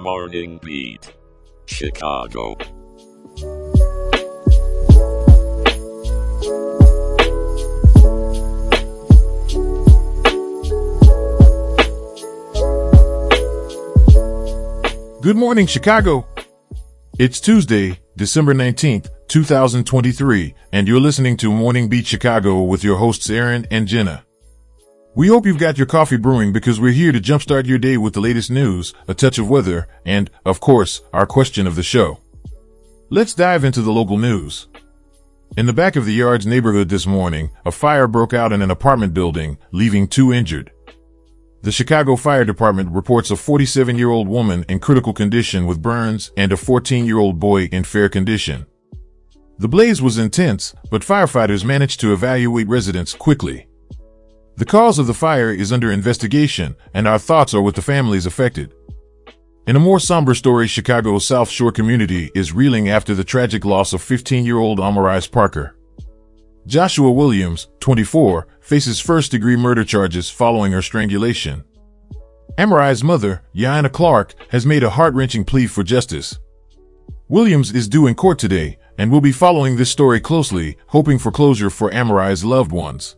Morning Beat. Chicago. Good morning, Chicago. It's Tuesday, December 19th, 2023, and you're listening to Morning Beat Chicago with your hosts Aaron and Jenna. We hope you've got your coffee brewing because we're here to jumpstart your day with the latest news, a touch of weather, and, of course, our question of the show. Let's dive into the local news. In the back of the Yards neighborhood this morning, a fire broke out in an apartment building, leaving two injured. The Chicago Fire Department reports a 47 year old woman in critical condition with burns and a 14 year old boy in fair condition. The blaze was intense, but firefighters managed to evacuate residents quickly. The cause of the fire is under investigation, and our thoughts are with the families affected. In a more somber story, Chicago's South Shore community is reeling after the tragic loss of 15 year old Amarise Parker. Joshua Williams, 24, faces first degree murder charges following her strangulation. Amari's mother, Yana Clark, has made a heart wrenching plea for justice. Williams is due in court today, and we'll be following this story closely, hoping for closure for Amari's loved ones.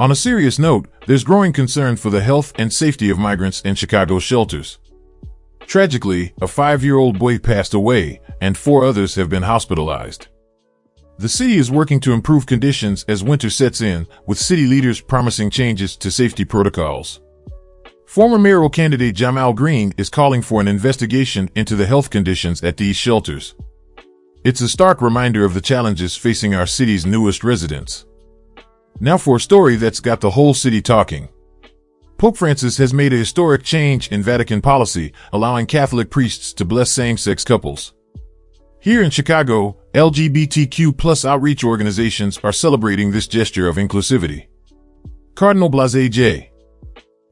On a serious note, there's growing concern for the health and safety of migrants in Chicago's shelters. Tragically, a five year old boy passed away, and four others have been hospitalized. The city is working to improve conditions as winter sets in, with city leaders promising changes to safety protocols. Former mayoral candidate Ja'Mal Green is calling for an investigation into the health conditions at these shelters. It's a stark reminder of the challenges facing our city's newest residents. Now for a story that's got the whole city talking. Pope Francis has made a historic change in Vatican policy, allowing Catholic priests to bless same-sex couples. Here in Chicago, LGBTQ plus outreach organizations are celebrating this gesture of inclusivity. Cardinal Blase J.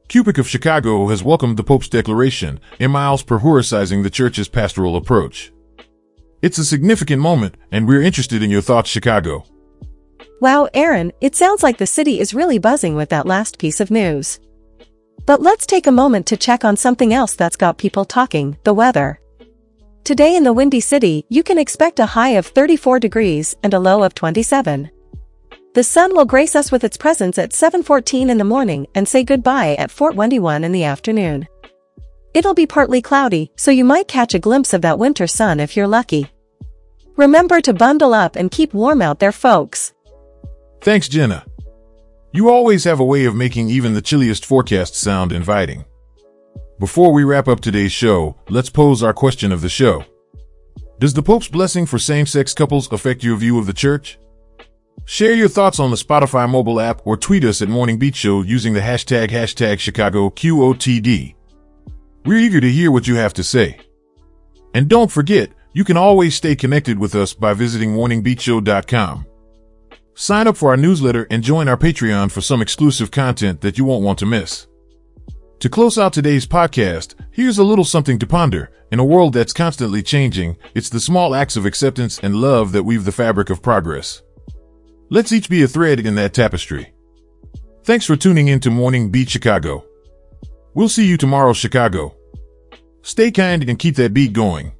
Cupich of Chicago has welcomed the Pope's declaration, in miles prioritizing the church's pastoral approach. It's a significant moment, and we're interested in your thoughts, Chicago. Wow, Aaron, it sounds like the city is really buzzing with that last piece of news. But let's take a moment to check on something else that's got people talking, the weather. Today in the Windy City, you can expect a high of 34 degrees and a low of 27. The sun will grace us with its presence at 7.14 in the morning and say goodbye at 4.21 in the afternoon. It'll be partly cloudy, so you might catch a glimpse of that winter sun if you're lucky. Remember to bundle up and keep warm out there folks. Thanks, Jenna. You always have a way of making even the chilliest forecasts sound inviting. Before we wrap up today's show, let's pose our question of the show. Does the Pope's blessing for same-sex couples affect your view of the church? Share your thoughts on the Spotify mobile app or tweet us at Morning Beat Show using the hashtag hashtag Chicago QOTD. We're eager to hear what you have to say. And don't forget, you can always stay connected with us by visiting morningbeatshow.com. Sign up for our newsletter and join our Patreon for some exclusive content that you won't want to miss. To close out today's podcast, here's a little something to ponder. In a world that's constantly changing, it's the small acts of acceptance and love that weave the fabric of progress. Let's each be a thread in that tapestry. Thanks for tuning in to Morning Beat Chicago. We'll see you tomorrow, Chicago. Stay kind and keep that beat going.